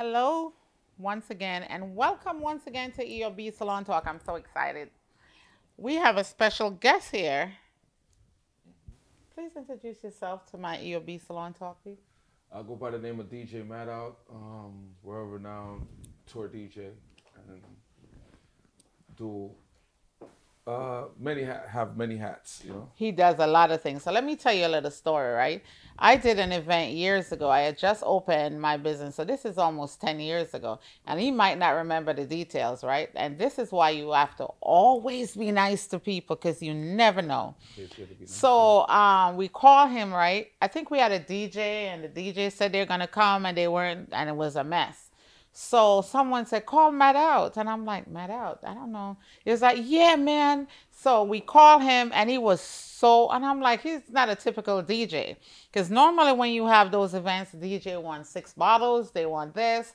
Hello, once again, and welcome once again to EOB Salon Talk. I'm so excited. We have a special guest here. Please introduce yourself to my EOB Salon Talk, please. I go by the name of DJ Madout. Um, we're tour DJ and do uh, many ha- have many hats. You know. He does a lot of things. So let me tell you a little story, right? I did an event years ago. I had just opened my business. So this is almost 10 years ago. And he might not remember the details, right? And this is why you have to always be nice to people because you never know. It's good to be nice. So um, we call him, right? I think we had a DJ, and the DJ said they're gonna come, and they weren't, and it was a mess. So someone said, "Call Madout," and I'm like, "Madout? I don't know." He was like, "Yeah, man." So we call him, and he was so, and I'm like, he's not a typical DJ, because normally when you have those events, the DJ wants six bottles, they want this.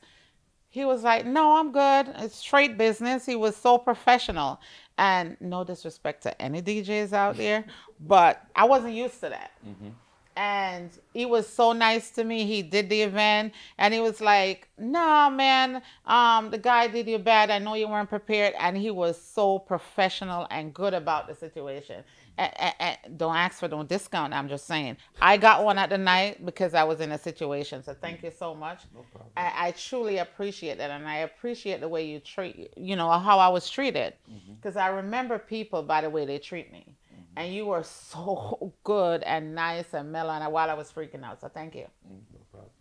He was like, "No, I'm good. It's straight business." He was so professional, and no disrespect to any DJs out there, but I wasn't used to that. Mm-hmm. And he was so nice to me. He did the event, and he was like, "Nah, man, um, the guy did you bad. I know you weren't prepared." And he was so professional and good about the situation. And, and, and don't ask for no discount. I'm just saying. I got one at the night because I was in a situation. So thank you so much. No problem. I, I truly appreciate that, and I appreciate the way you treat, you know, how I was treated, because I remember people by the way they treat me, and you were so good and nice and mellow, and while I was freaking out, so thank you, Mm, no problem.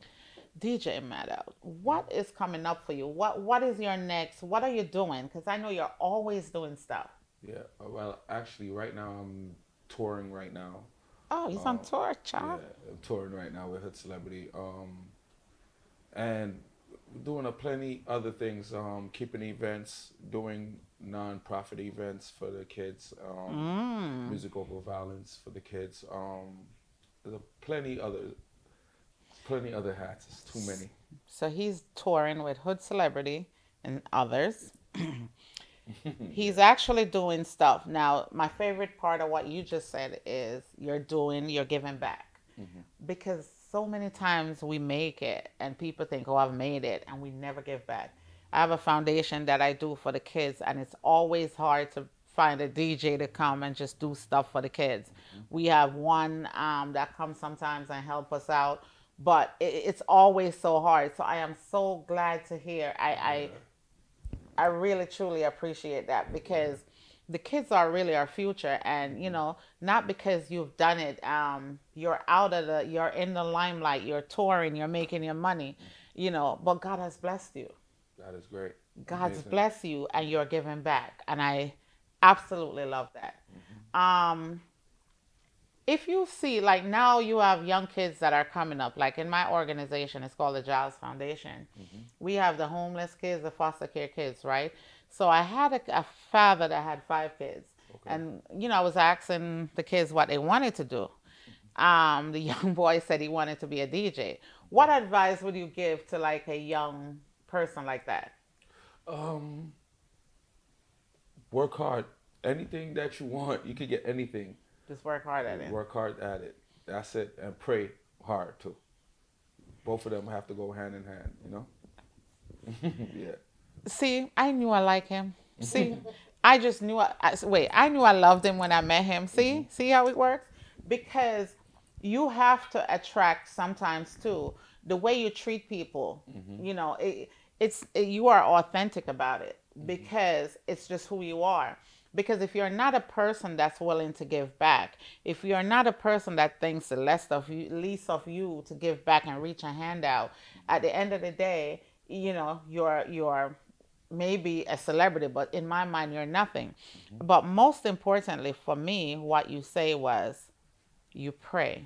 DJ Madout. What is coming up for you? What What is your next? What are you doing? Because I know you're always doing stuff. Yeah. uh, Well, actually, right now I'm touring. Right now. Oh, he's on tour, child. Yeah. I'm touring right now with Hood Celebrity. Um, and doing a plenty other things. Um, keeping events, doing non-profit events for the kids. Um, Mm. music over violence for the kids. Um, there's a plenty other, plenty other hats. It's too many. So he's touring with Hood Celebrity and others. he's actually doing stuff. Now, my favorite part of what you just said is you're doing, you're giving back. Because so many times we make it and people think, oh, I've made it, and we never give back. I have a foundation that I do for the kids, and it's always hard to find a DJ to come and just do stuff for the kids. We have one um, that comes sometimes and help us out, but it, it's always so hard. So I am so glad to hear. I, I I really truly appreciate that because the kids are really our future and you know not because you've done it um you're out of the you're in the limelight you're touring you're making your money you know but god has blessed you. That is great. god's Amazing. blessed you and you're giving back and i absolutely love that. Um if you see like now you have young kids that are coming up like in my organization it's called the giles foundation. We have the homeless kids the foster care kids right so i had a, a father that had five kids and you know i was asking the kids what they wanted to do um, the young boy said he wanted to be a dj what advice would you give to like a young person like that Um, work hard. Anything that you want, you can get anything. just work hard at it Work hard at it. That's it. And pray hard too. Both of them have to go hand in hand. You know. yeah. See, I knew I like him. See, I just knew I, I wait. I knew I loved him when I met him. See, mm-hmm. see how it works? Because you have to attract sometimes too the way you treat people. Mm-hmm. You know, it, it's it, you are authentic about it mm-hmm. because it's just who you are. Because if you're not a person that's willing to give back, if you're not a person that thinks the less of you, least of you to give back and reach a hand out, at the end of the day, you know, you're you're maybe a celebrity, but in my mind, you're nothing. Mm-hmm. But most importantly for me, what you say was, you pray.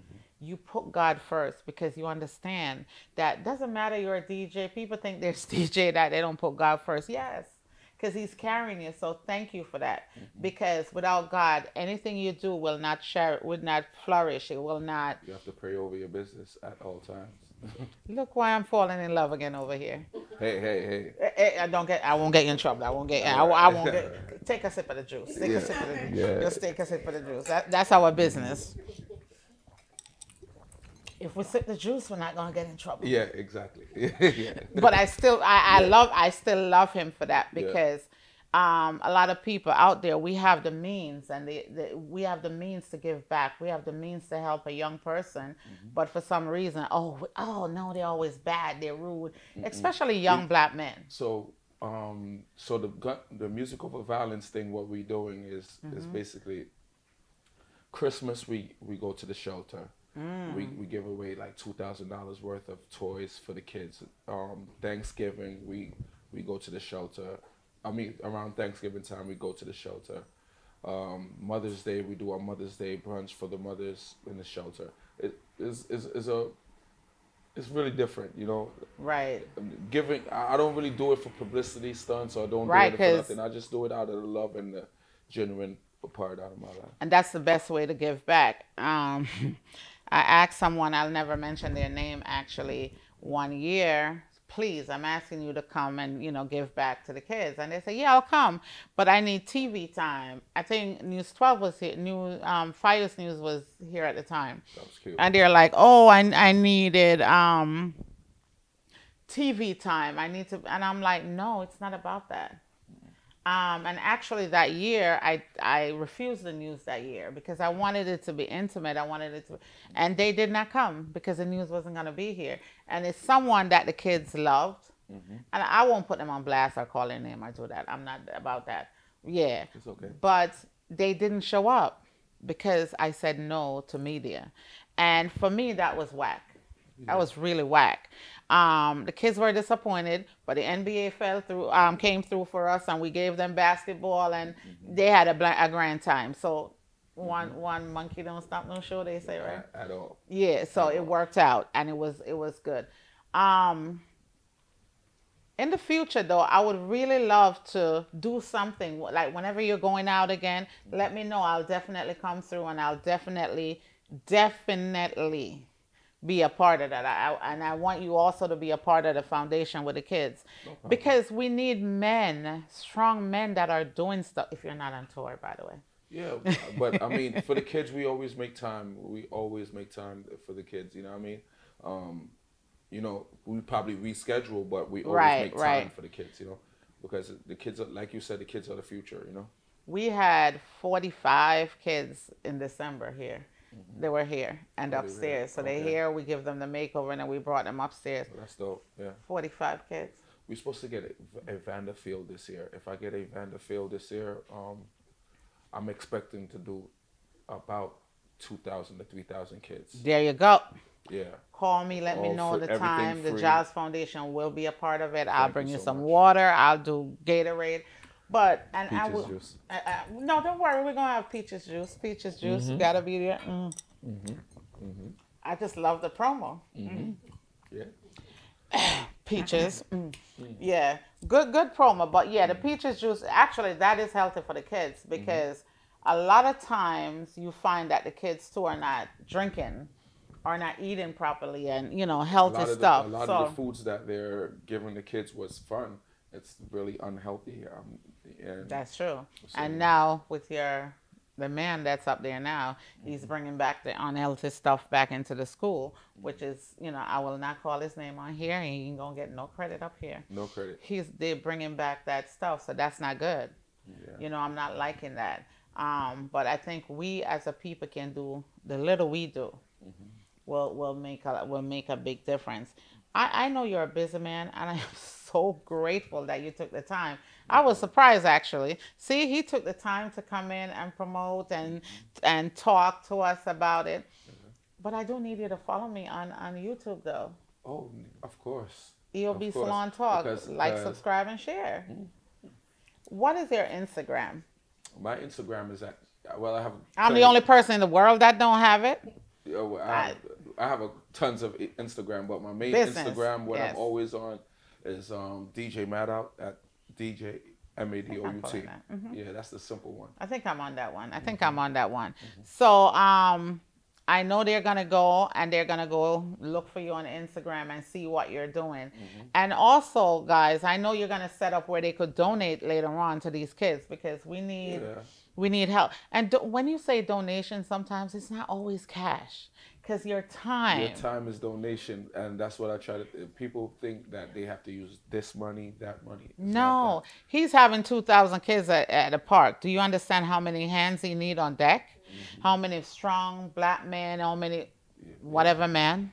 Mm-hmm. You put God first because you understand that doesn't matter you're a DJ. People think there's DJ that they don't put God first. Yes, because He's carrying you. So thank you for that. Mm-hmm. Because without God, anything you do will not share, would not flourish. It will not. You have to pray over your business at all times. Look why I'm falling in love again over here. hey, hey, hey. Eh, eh, I don't get. I won't get you in trouble. I won't get. I, I won't get. Take a sip of the juice. Take a sip of the juice. Yeah. Just take a sip of the juice. That, that's our business. if we sip the juice, we're not gonna get in trouble. Yeah, exactly. yeah. But I still, I, I yeah. love, I still love him for that because yeah. Um, a lot of people out there, we have the means and the, the, we have the means to give back. We have the means to help a young person, mm-hmm. but for some reason, oh, oh no, they're always bad, they're rude, Mm-mm. especially young black men. So um, so the the music over violence thing, what we're doing is mm-hmm. is basically Christmas. We we go to the shelter. Mm. We we give away like two thousand dollars worth of toys for the kids. Um, Thanksgiving we we go to the shelter. I mean around Thanksgiving time we go to the shelter. Um, Mother's Day we do our Mother's Day brunch for the mothers in the shelter. It is is is a it's really different, you know. Right. Giving, I don't really do it for publicity stunts, or I don't right, do it for nothing. I just do it out of the love and the genuine part out of my life. And that's the best way to give back. Um, I asked someone, I'll never mention their name actually, one year please, I'm asking you to come and, you know, give back to the kids. And they say, yeah, I'll come, but I need TV time. I think News 12 was here, New, um, Fios News was here at the time. That was cute. And they're like, oh, I, I needed um, TV time. I need to, and I'm like, no, it's not about that. Um, and actually, that year, I I refused the news that year because I wanted it to be intimate. I wanted it to, and they did not come because the news wasn't going to be here. And it's someone that the kids loved, mm-hmm. and I won't put them on blast or call their name or do that. I'm not about that. Yeah, it's okay. But they didn't show up because I said no to media, and for me, that was whack. Yeah. That was really whack. Um, the kids were disappointed, but the NBA fell through, um, came through for us, and we gave them basketball, and mm-hmm. they had a, a grand time. So one mm-hmm. one monkey don't stop no show, they say, right? At, all. Yeah. So at it all. worked out, and it was it was good. Um, in the future, though, I would really love to do something like whenever you're going out again, let me know. I'll definitely come through, and I'll definitely, definitely be a part of that. I, and I want you also to be a part of the foundation with the kids because we need men, strong men that are doing stuff. If you're not on tour, by the way. Yeah, but I mean, for the kids, we always make time. We always make time for the kids. You know what I mean? Um, you know, we probably reschedule, but we always right, make time right. for the kids. You know, because the kids, are, like you said, the kids are the future. You know. We had 45 kids in December here. They were here and oh, upstairs. So okay. they here. We give them the makeover, and then we brought them upstairs. that's dope. Yeah. Forty-five kids. We're supposed to get a, a Vanderfield this year. If I get a Vanderfield this year, um, I'm expecting to do about two thousand to three thousand kids. There you go. Yeah. Call me. Let All me know the time. Free. The Jazz Foundation will be a part of it. Thank I'll bring you, so some much. water. I'll do Gatorade. But and peaches I will. Juice. Uh, uh, no, don't worry. We're gonna have peaches juice. Peaches juice. Mm-hmm. Gotta be there. Mm. Mm-hmm. Mm-hmm. I just love the promo. Mm-hmm. Yeah. peaches. Mm. mm. Yeah, good good promo. But yeah, the peaches juice actually that is healthy for the kids mm-hmm. because a lot of times you find that the kids too are not drinking are not eating properly and you know healthy a stuff. The, a lot so, of the foods that they're giving the kids was fun. It's really unhealthy. Um, and that's true. So, and now with your the man that's up there now, he's mm-hmm. bringing back the unhealthy stuff back into the school, which is, you know, I will not call his name on here. He ain't gonna get no credit up here. No credit. He's they're bringing back that stuff, so that's not good. Yeah. You know, I'm not liking that. Um, but I think we as a people can do the little we do. Mm-hmm. Will will make a will make a big difference. I, I know you're a busy man, and I am so grateful that you took the time. I was surprised actually. See, he took the time to come in and promote and and talk to us about it. Mm-hmm. But I do need you to follow me on on YouTube though. Oh, of course. EOB of course. Salon Talk. Because, like, uh, subscribe, and share. Mm-hmm. What is your Instagram? My Instagram is at well, I have. I'm the only person in the world that don't have it. Yeah, well, I, I, I have a, tons of Instagram, but my main Business. Instagram, what yes. I'm always on, is um, DJ Madout at DJ M A D O U T. Mm-hmm. Yeah, that's the simple one. I think I'm on that one. I think mm-hmm. I'm on that one. Mm-hmm. So um, I know they're gonna go and they're gonna go look for you on Instagram and see what you're doing. Mm-hmm. And also, guys, I know you're gonna set up where they could donate later on to these kids because we need. Yeah. We need help. And do, when you say donation, sometimes it's not always cash Because your time. Your time is donation, and that's what I try to. People think that they have to use this money, that money. It's no, he's having two thousand kids at, at a park. Do you understand how many hands he need on deck? Mm-hmm. How many strong black men? How many, whatever man?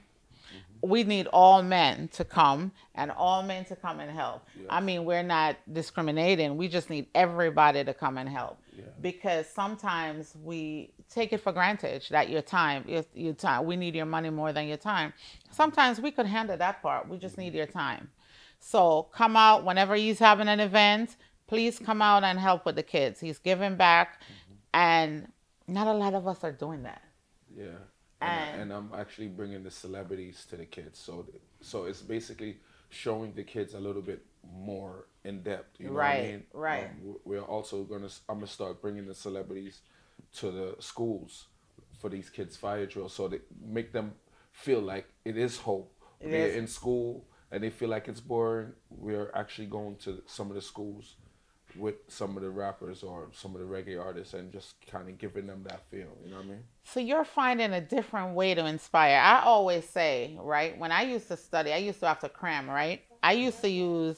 we need all men to come and all men to come and help. Yes. I mean, we're not discriminating. We just need everybody to come and help. Yeah. Because sometimes we take it for granted that your time, your, your time, we need your money more than your time. Sometimes we could handle that part. We just need your time. So come out whenever he's having an event. Please come out and help with the kids. He's giving back, mm-hmm. and not a lot of us are doing that. Yeah and, and, I'm actually bringing the celebrities to the kids. So so it's basically showing the kids a little bit more in depth. You know right, what I mean? Right. Um, we're also gonna. I'm gonna start bringing the celebrities to the schools for these kids' fire drills, so they make them feel like it is hope. It They're is. in school and they feel like it's boring. We're actually going to some of the schools with some of the rappers or some of the reggae artists and just kind of giving them that feel. You know what I mean? So you're finding a different way to inspire. I always say, right, when I used to study, I used to have to cram, right? I used to use,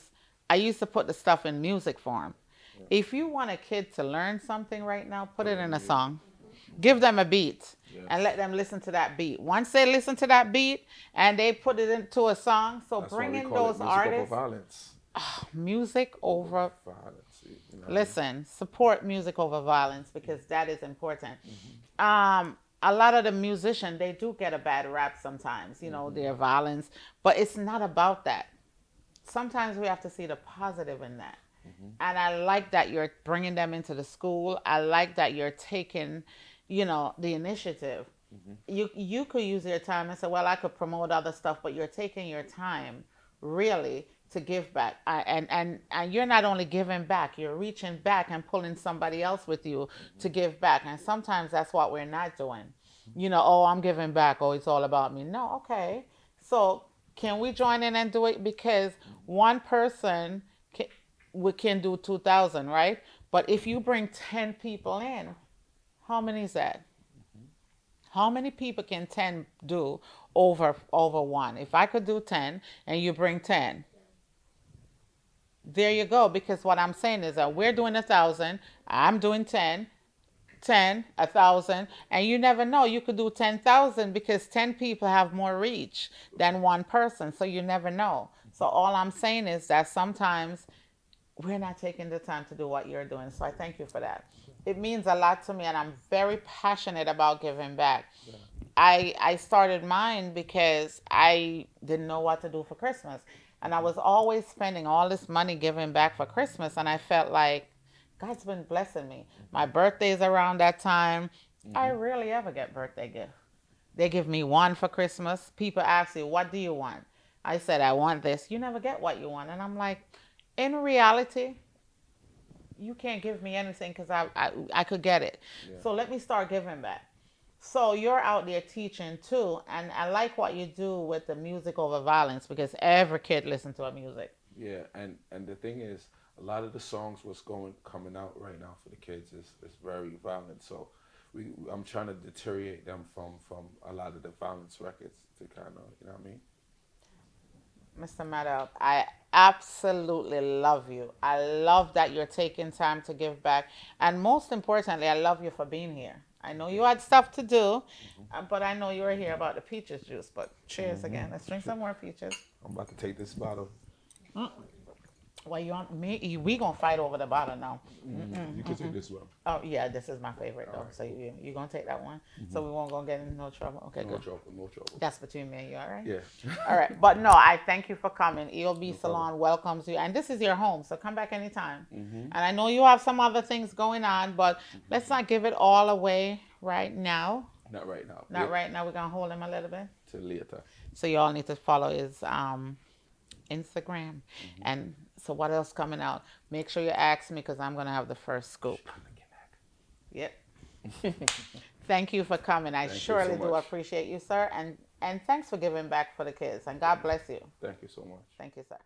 I used to put the stuff in music form. Yeah. If you want a kid to learn something right now, put, it in a song. Give them a beat and let them listen to that beat. Once they listen to that beat and they put it into a song, so That's bring in those artists. Violence. Oh, music over violence. Listen, support music over violence because that is important. Mm-hmm. Um, a lot of the musicians they do get a bad rap sometimes. You know, mm-hmm. their violence, but it's not about that. Sometimes we have to see the positive in that. Mm-hmm. And I like that you're bringing them into the school. I like that you're taking, you know, the initiative. Mm-hmm. You you could use your time and say, well, I could promote other stuff, but you're taking your time really to give back and and and you're not only giving back you're reaching back and pulling somebody else with you to give back and sometimes that's what we're not doing you know oh i'm giving back oh it's all about me no okay so can we join in and do it? Because one person can, we can do 2000 right? But if you bring 10 people in how many is that? How many people can 10 do over over one? If i could do 10 and you bring 10 there you go. Because what I'm saying is that we're doing a thousand, I'm doing 10, 10, a thousand, and you never know. You could do 10,000 because 10 people have more reach than one person. So you never know. So all I'm saying is that sometimes we're not taking the time to do what you're doing. So I thank you for that. It means a lot to me, and I'm very passionate about giving back. Yeah. I I started mine because I didn't know what to do for Christmas. And I was always spending all this money giving back for Christmas. And I felt like God's been blessing me. My birthday is around that time. Mm-hmm. I rarely ever get birthday gift. They give me one for Christmas. People ask you, what do you want? I said, I want this. You never get what you want. And I'm like, in reality, you can't give me anything because I, I, I could get it. Yeah. So let me start giving back. So you're out there teaching too, and I like what you do with the music over violence because every kid listens to our music. Yeah, and and the thing is, a lot of the songs what's going coming out right now for the kids is is very violent. So we I'm trying to deteriorate them from from a lot of the violence records to kind of you know what I mean. Mr. Madout, I absolutely love you. I love that you're taking time to give back, and most importantly, I love you for being here. I know you had stuff to do, mm-hmm. uh, but I know you were here about the peaches juice. But cheers mm-hmm. again. Let's drink some more peaches. I'm about to take this bottle. Mm. Well, you want me? We gonna fight over the bottle now. Mm-hmm. You can take this one. Oh yeah, this is my favorite though. Right. So you you gonna take that one? Mm-hmm. So we won't gonna get in no trouble. Okay, no good. trouble, no trouble. That's between me and you, all right? Yeah. all right, but no, I thank you for coming. EOB no Salon problem. welcomes you, and this is your home, so come back anytime. Mm-hmm. And I know you have some other things going on, but mm-hmm. let's not give it all away right now. Not right now. Not right now. We're gonna hold him a little bit. Till later. So you all need to follow his um, Instagram mm-hmm. and so what else coming out? Make sure you ask me because I'm gonna have the first scoop. Yep. Thank you for coming. I Thank surely so do appreciate you, sir, and and thanks for giving back for the kids. And God bless you. Thank you so much. Thank you, sir.